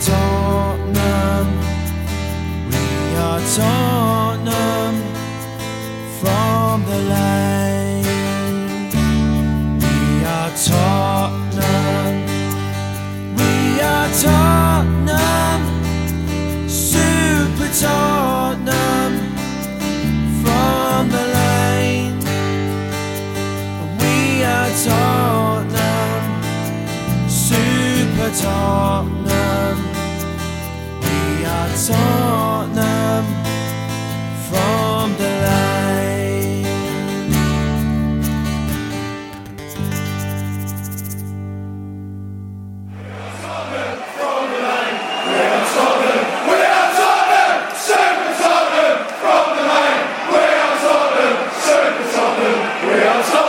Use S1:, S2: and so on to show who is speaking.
S1: Tottenham, we are Tottenham from the lane. We are Tottenham, we are Tottenham, super Tottenham from the lane. We are Tottenham, super Tottenham. Let's go.